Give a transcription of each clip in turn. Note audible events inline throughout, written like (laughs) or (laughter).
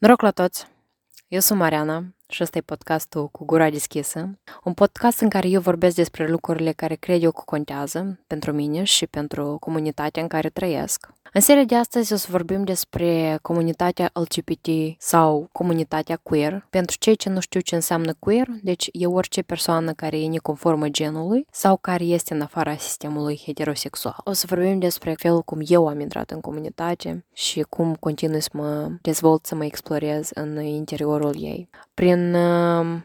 Noroc la toți! Eu sunt Mariana și ăsta e podcastul cu gura deschisă, un podcast în care eu vorbesc despre lucrurile care cred eu că contează pentru mine și pentru comunitatea în care trăiesc. În seria de astăzi o să vorbim despre comunitatea LGBT sau comunitatea queer. Pentru cei ce nu știu ce înseamnă queer, deci e orice persoană care e neconformă genului sau care este în afara sistemului heterosexual. O să vorbim despre felul cum eu am intrat în comunitate și cum continui să mă dezvolt, să mă explorez în interiorul ei. Prin uh,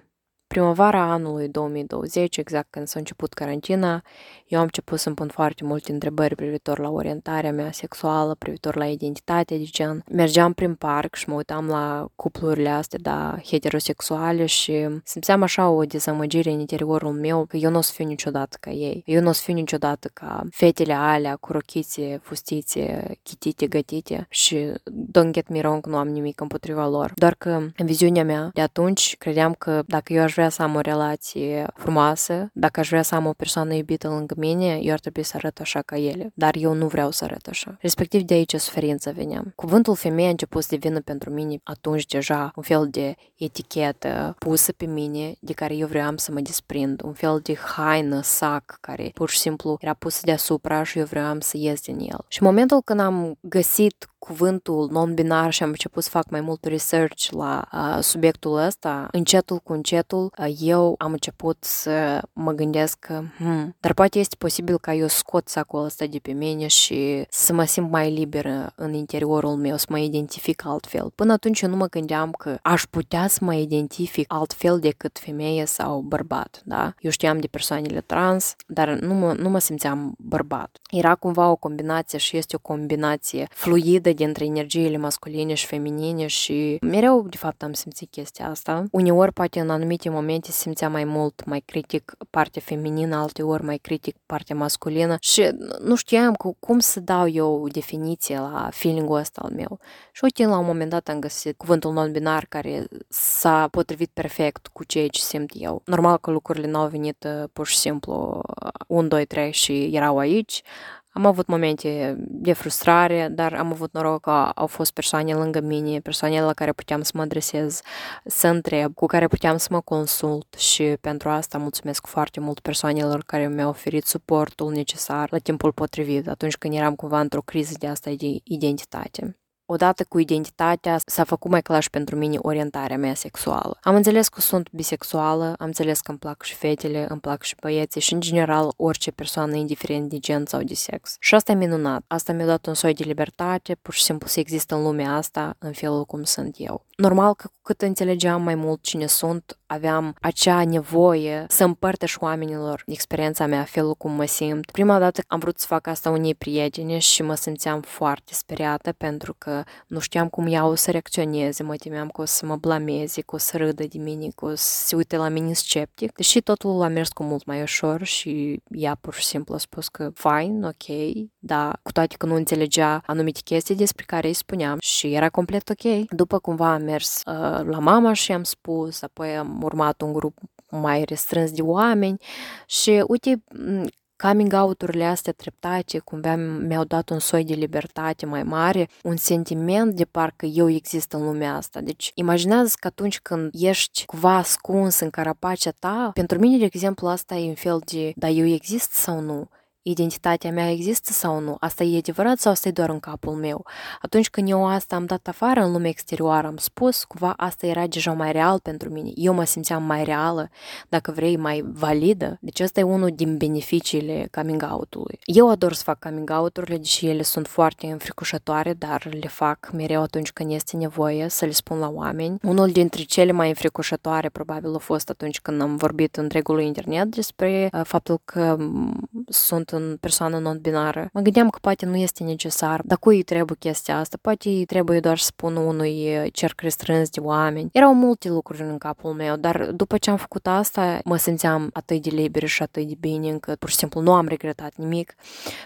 primăvara anului 2020, exact când s-a început carantina, eu am început să-mi pun foarte multe întrebări privitor la orientarea mea sexuală, privitor la identitatea de gen. Mergeam prin parc și mă uitam la cuplurile astea, da, heterosexuale și simțeam așa o dezamăgire în interiorul meu că eu nu o să fiu niciodată ca ei. Eu nu o să fiu niciodată ca fetele alea cu rochițe, fustițe, chitite, gătite și don't get me wrong, nu am nimic împotriva lor. Doar că în viziunea mea de atunci credeam că dacă eu aș vrea să am o relație frumoasă, dacă aș vrea să am o persoană iubită lângă mine, eu ar trebui să arăt așa ca ele. Dar eu nu vreau să arăt așa. Respectiv de aici suferința venea. Cuvântul femeie a început să devină pentru mine atunci deja un fel de etichetă pusă pe mine de care eu vreau să mă desprind. Un fel de haină, sac, care pur și simplu era pusă deasupra și eu vreau să ies din el. Și în momentul când am găsit cuvântul non-binar și am început să fac mai mult research la uh, subiectul ăsta, încetul cu încetul, uh, eu am început să mă gândesc că, hmm, dar poate este posibil ca eu scot sacul ăsta de pe mine și să mă simt mai liberă în interiorul meu, să mă identific altfel. Până atunci eu nu mă gândeam că aș putea să mă identific altfel decât femeie sau bărbat, da? Eu știam de persoanele trans, dar nu mă, nu mă simțeam bărbat. Era cumva o combinație și este o combinație fluidă dintre energiile masculine și feminine și mereu, de fapt, am simțit chestia asta. Uneori, poate în anumite momente, simțeam mai mult, mai critic partea feminină, alteori mai critic partea masculină și nu știam cu, cum să dau eu definiție la feeling-ul ăsta al meu. Și uite, la un moment dat am găsit cuvântul non-binar care s-a potrivit perfect cu ceea ce simt eu. Normal că lucrurile n-au venit pur și simplu 1, 2, 3 și erau aici. Am avut momente de frustrare, dar am avut noroc că au fost persoane lângă mine, persoane la care puteam să mă adresez, să întreb, cu care puteam să mă consult și pentru asta mulțumesc foarte mult persoanelor care mi-au oferit suportul necesar la timpul potrivit, atunci când eram cumva într-o criză de asta de identitate. Odată cu identitatea s-a făcut mai clar și pentru mine orientarea mea sexuală. Am înțeles că sunt bisexuală, am înțeles că îmi plac și fetele, îmi plac și băieții și în general orice persoană indiferent de gen sau de sex. Și asta e minunat. Asta mi-a dat un soi de libertate, pur și simplu să există în lumea asta în felul cum sunt eu. Normal că cu cât înțelegeam mai mult cine sunt, aveam acea nevoie să împărtăș oamenilor experiența mea, felul cum mă simt. Prima dată am vrut să fac asta unei prietene și mă simțeam foarte speriată pentru că nu știam cum ea o să reacționeze, mă temeam că o să mă blameze, că o să râdă de mine, că o să se uite la mine sceptic. Deși totul a mers cu mult mai ușor și ea pur și simplu a spus că fine, ok, da, cu toate că nu înțelegea anumite chestii despre care îi spuneam și era complet ok. După cumva am mers uh, la mama și am spus, apoi am urmat un grup mai restrâns de oameni și uite, coming out-urile astea treptate cumva mi-au dat un soi de libertate mai mare, un sentiment de parcă eu exist în lumea asta. Deci imaginează că atunci când ești cumva ascuns în carapacea ta, pentru mine, de exemplu, asta e un fel de, da, eu exist sau nu? Identitatea mea există sau nu? Asta e adevărat sau asta e doar în capul meu? Atunci când eu asta am dat afară în lumea exterioară, am spus, cumva asta era deja mai real pentru mine. Eu mă simțeam mai reală, dacă vrei, mai validă. Deci asta e unul din beneficiile coming out-ului. Eu ador să fac coming out-urile, deși ele sunt foarte înfricoșătoare, dar le fac mereu atunci când este nevoie să le spun la oameni. Unul dintre cele mai înfricoșătoare probabil a fost atunci când am vorbit întregului internet despre uh, faptul că sunt o persoană non-binară, mă gândeam că poate nu este necesar, dar cui îi trebuie chestia asta? Poate îi trebuie doar să spun unui cerc restrâns de oameni. Erau multe lucruri în capul meu, dar după ce am făcut asta, mă simțeam atât de liber și atât de bine încât pur și simplu nu am regretat nimic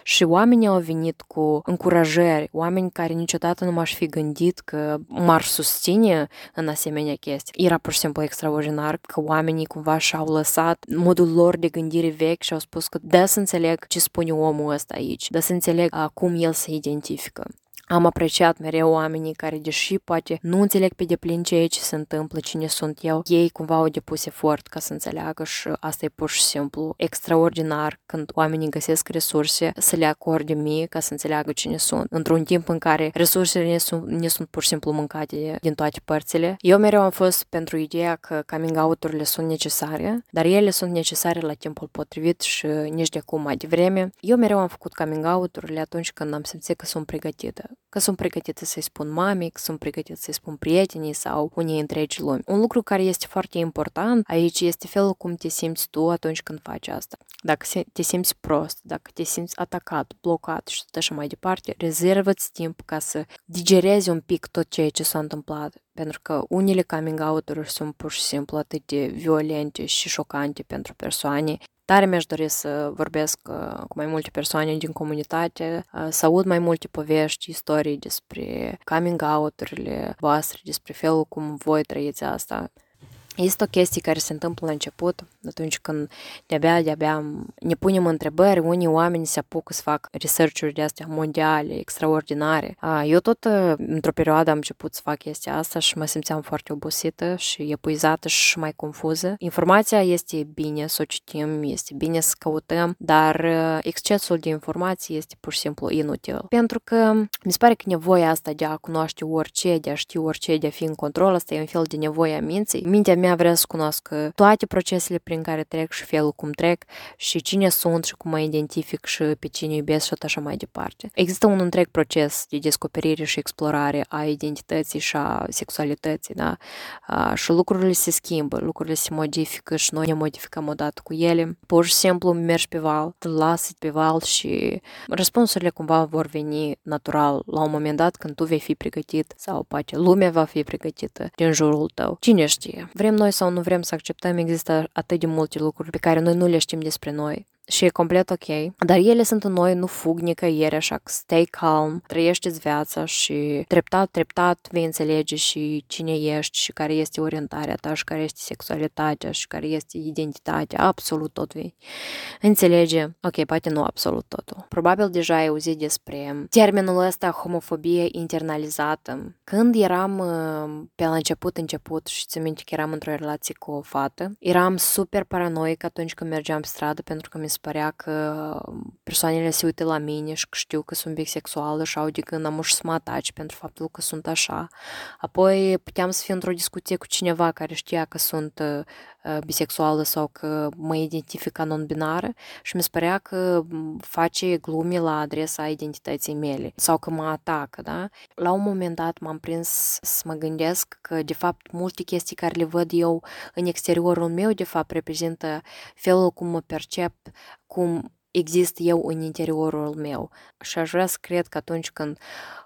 și oamenii au venit cu încurajări, oameni care niciodată nu m-aș fi gândit că m-ar susține în asemenea chestii. Era pur și simplu extraordinar că oamenii cumva și-au lăsat modul lor de gândire vechi și au spus că da să înțeleg ce spune omul ăsta aici, da să înțeleg cum el se identifică. Am apreciat mereu oamenii care, deși poate nu înțeleg pe deplin ceea ce se întâmplă, cine sunt eu, ei cumva au depus efort ca să înțeleagă și asta e pur și simplu extraordinar când oamenii găsesc resurse să le acorde mie ca să înțeleagă cine sunt. Într-un timp în care resursele ne sunt, ne sunt pur și simplu mâncate din toate părțile. Eu mereu am fost pentru ideea că coming out-urile sunt necesare, dar ele sunt necesare la timpul potrivit și nici de acum mai devreme. Eu mereu am făcut coming out-urile atunci când am simțit că sunt pregătită că sunt pregătită să-i spun mamei, că sunt pregătită să-i spun prietenii sau unii întregi lumi. Un lucru care este foarte important aici este felul cum te simți tu atunci când faci asta. Dacă te simți prost, dacă te simți atacat, blocat și tot așa mai departe, rezervă-ți timp ca să digerezi un pic tot ceea ce s-a întâmplat. Pentru că unele coming out-uri sunt pur și simplu atât de violente și șocante pentru persoane Tare mi-aș dori să vorbesc uh, cu mai multe persoane din comunitate, uh, să aud mai multe povești, istorii despre coming out-urile voastre, despre felul cum voi trăiți asta. Este o chestie care se întâmplă la început, atunci când de-abia, de-abia ne punem întrebări, unii oameni se apucă să fac research-uri de astea mondiale, extraordinare. Eu tot într-o perioadă am început să fac chestia asta și mă simțeam foarte obosită și epuizată și mai confuză. Informația este bine să o citim, este bine să căutăm, dar excesul de informații este pur și simplu inutil. Pentru că mi se pare că nevoia asta de a cunoaște orice, de a ști orice, de a fi în control, asta e un fel de nevoie a minții. Mintea mea vrea să cunoască toate procesele prin care trec și felul cum trec și cine sunt și cum mă identific și pe cine iubesc și așa mai departe. Există un întreg proces de descoperire și explorare a identității și a sexualității, da? A, și lucrurile se schimbă, lucrurile se modifică și noi ne modificăm odată cu ele. Pur și simplu mergi pe val, te lasă pe val și răspunsurile cumva vor veni natural la un moment dat când tu vei fi pregătit sau poate lumea va fi pregătită din jurul tău. Cine știe? Vrem noi sau nu vrem să acceptăm, există atât de multe lucruri pe care noi nu le știm despre noi și e complet ok, dar ele sunt în noi, nu fug nicăieri, așa că stay calm, trăiește-ți viața și treptat, treptat vei înțelege și cine ești și care este orientarea ta și care este sexualitatea și care este identitatea, absolut tot vei înțelege, ok, poate nu absolut totul. Probabil deja ai auzit despre termenul ăsta homofobie internalizată. Când eram pe la început, început și ți minte că eram într-o relație cu o fată, eram super paranoic atunci când mergeam pe stradă pentru că mi se părea că persoanele se uită la mine și că știu că sunt bisexuală și au de gând am să mă ataci pentru faptul că sunt așa. Apoi puteam să fiu într-o discuție cu cineva care știa că sunt bisexuală sau că mă identific ca non-binară și mi se părea că face glume la adresa identității mele sau că mă atacă, da? La un moment dat m-am prins să mă gândesc că, de fapt, multe chestii care le văd eu în exteriorul meu, de fapt, reprezintă felul cum mă percep, cum exist eu în interiorul meu. Și aș vrea să cred că atunci când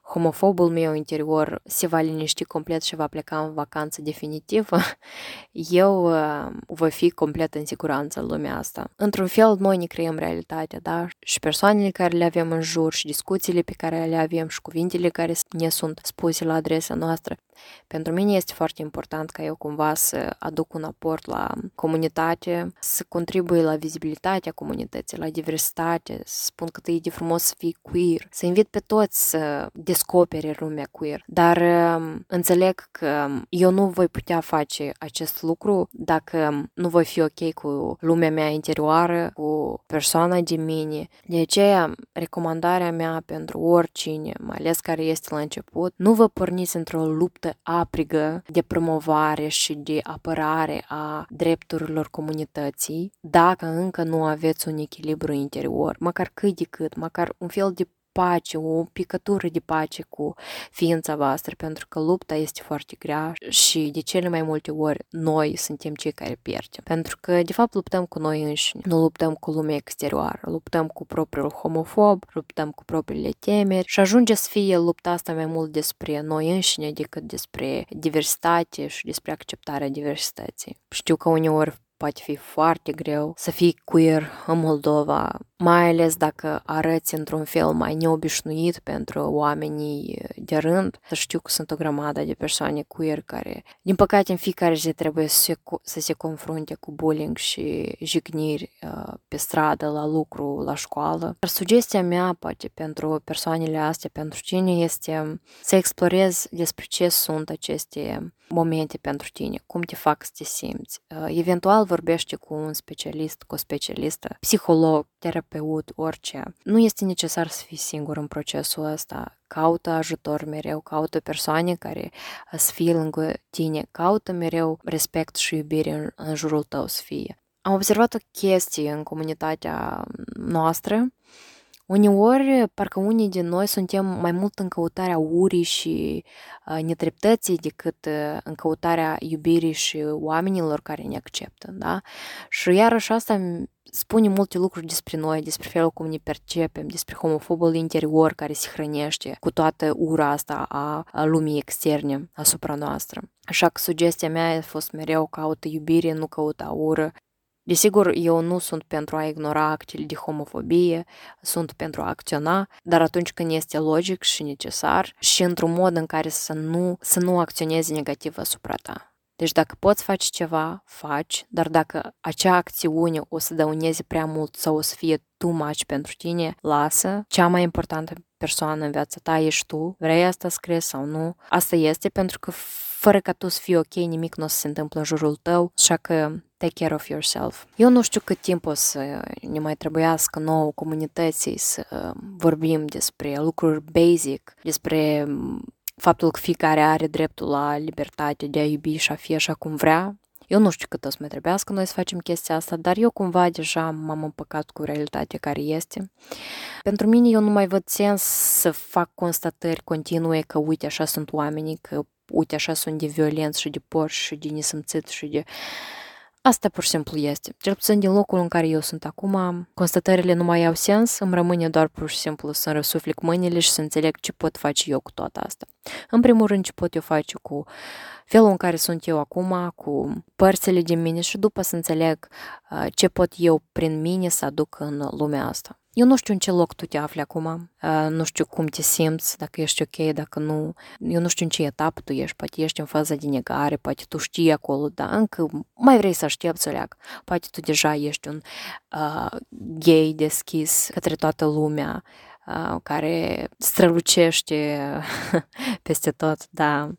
homofobul meu interior se va liniști complet și va pleca în vacanță definitivă, (laughs) eu uh, voi fi complet în siguranță în lumea asta. Într-un fel, noi ne creăm realitatea, da? Și persoanele care le avem în jur și discuțiile pe care le avem și cuvintele care ne sunt spuse la adresa noastră. Pentru mine este foarte important ca eu cumva să aduc un aport la comunitate, să contribui la vizibilitatea comunității, la diversitate, să spun cât e de frumos să fii queer, să invit pe toți să descopere lumea queer. Dar um, înțeleg că eu nu voi putea face acest lucru dacă nu voi fi ok cu lumea mea interioară, cu persoana de mine. De aceea, recomandarea mea pentru oricine, mai ales care este la început, nu vă porniți într-o luptă aprigă de promovare și de apărare a drepturilor comunității dacă încă nu aveți un echilibru interior, măcar cât de cât, măcar un fel de pace, o picătură de pace cu ființa voastră, pentru că lupta este foarte grea și de cele mai multe ori noi suntem cei care pierdem. Pentru că, de fapt, luptăm cu noi înșine, nu luptăm cu lumea exterioară, luptăm cu propriul homofob, luptăm cu propriile temeri și ajunge să fie lupta asta mai mult despre noi înșine decât despre diversitate și despre acceptarea diversității. Știu că uneori poate fi foarte greu să fii queer în Moldova, mai ales dacă arăți într-un fel mai neobișnuit pentru oamenii de rând. Să știu că sunt o grămadă de persoane queer care, din păcate, în fiecare zi trebuie să se, să se confrunte cu bullying și jigniri uh, pe stradă, la lucru, la școală. Dar sugestia mea, poate, pentru persoanele astea, pentru tine, este să explorezi despre ce sunt aceste momente pentru tine, cum te fac să te simți. Uh, eventual vorbește cu un specialist, cu o specialistă, psiholog, terapeut, orice. Nu este necesar să fii singur în procesul ăsta. Caută ajutor mereu, caută persoane care să fie lângă tine, caută mereu respect și iubire în, în jurul tău să fie. Am observat o chestie în comunitatea noastră Uneori, parcă unii din noi suntem mai mult în căutarea urii și uh, nedreptății decât uh, în căutarea iubirii și oamenilor care ne acceptă, da? Și iarăși asta spune multe lucruri despre noi, despre felul cum ne percepem, despre homofobul interior care se hrănește cu toată ura asta a, a lumii externe asupra noastră. Așa că sugestia mea a fost mereu caută iubire, nu căuta ură Desigur, eu nu sunt pentru a ignora actele de homofobie, sunt pentru a acționa, dar atunci când este logic și necesar și într-un mod în care să nu, să nu acționezi negativ asupra ta. Deci dacă poți face ceva, faci, dar dacă acea acțiune o să dăuneze prea mult sau o să fie too much pentru tine, lasă. Cea mai importantă persoană în viața ta ești tu. Vrei asta scris sau nu? Asta este pentru că fără ca tu să fii ok, nimic nu o să se întâmplă în jurul tău, așa că take care of yourself. Eu nu știu cât timp o să ne mai trebuiască nouă comunității să vorbim despre lucruri basic, despre faptul că fiecare are dreptul la libertate de a iubi și a fi așa cum vrea. Eu nu știu cât o să mai trebuiască noi să facem chestia asta, dar eu cumva deja m-am împăcat cu realitatea care este. Pentru mine eu nu mai văd sens să fac constatări continue că uite așa sunt oamenii, că uite așa sunt de violenți și de porși și de nesimțit și de... Asta pur și simplu este. Cel puțin din locul în care eu sunt acum, constatările nu mai au sens, îmi rămâne doar pur și simplu să răsuflic mâinile și să înțeleg ce pot face eu cu toată asta. În primul rând, ce pot eu face cu felul în care sunt eu acum, cu părțile din mine și după să înțeleg ce pot eu prin mine să aduc în lumea asta. Eu nu știu în ce loc tu te afli acum, nu știu cum te simți, dacă ești ok, dacă nu. Eu nu știu în ce etapă tu ești, poate ești în faza de negare, poate tu știi acolo, dar încă mai vrei să aștepți, leac. Poate tu deja ești un uh, gay deschis către toată lumea, uh, care strălucește (laughs) peste tot, da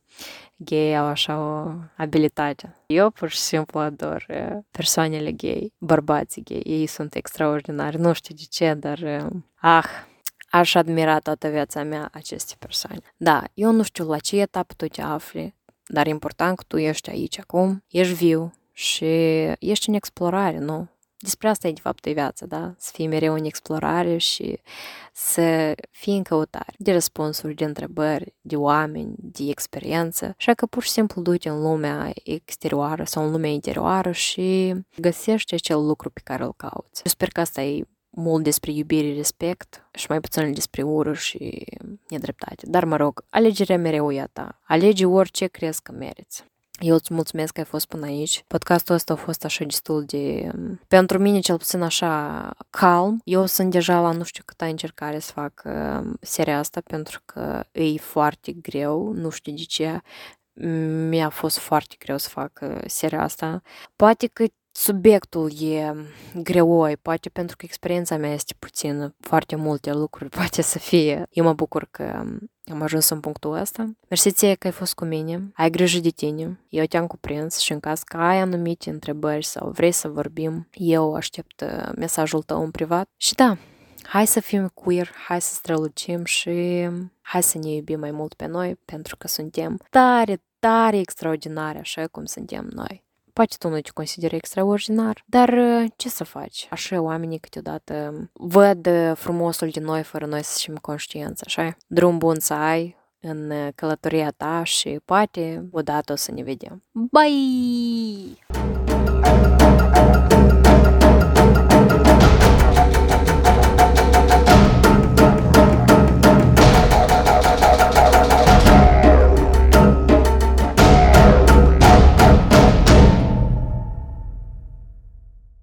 gay au așa o abilitate. Eu pur și simplu ador persoanele gay, bărbații gay. Ei sunt extraordinari. Nu știu de ce, dar ah, aș admira toată viața mea aceste persoane. Da, eu nu știu la ce etapă tu te afli, dar important că tu ești aici acum, ești viu și ești în explorare, nu? Despre asta e de fapt de viață, da? Să fii mereu în explorare și să fii în căutare de răspunsuri, de întrebări, de oameni, de experiență. Așa că pur și simplu du-te în lumea exterioară sau în lumea interioară și găsești acel lucru pe care îl cauți. Eu sper că asta e mult despre iubire, respect și mai puțin despre ură și nedreptate. Dar, mă rog, alegerea mereu e a ta. Alege orice crezi că meriți. Eu îți mulțumesc că ai fost până aici. Podcastul ăsta a fost așa destul de... Pentru mine, cel puțin așa, calm. Eu sunt deja la nu știu câta încercare să fac uh, seria asta, pentru că e foarte greu, nu știu de ce. Mi-a fost foarte greu să fac uh, seria asta. Poate că subiectul e greoi, poate pentru că experiența mea este puțină, foarte multe lucruri poate să fie. Eu mă bucur că am ajuns în punctul ăsta. Mersi ție că ai fost cu mine, ai grijă de tine, eu te-am cuprins și în caz că ai anumite întrebări sau vrei să vorbim, eu aștept mesajul tău în privat. Și da, hai să fim queer, hai să strălucim și hai să ne iubim mai mult pe noi, pentru că suntem tare, tare extraordinari așa cum suntem noi. Poate tu nu te consideri extraordinar, dar uh, ce să faci? Așa oamenii câteodată văd uh, frumosul din noi fără noi să fim conștienți, așa? Drum bun să ai, în călătoria ta și poate odată o să ne vedem. Bye!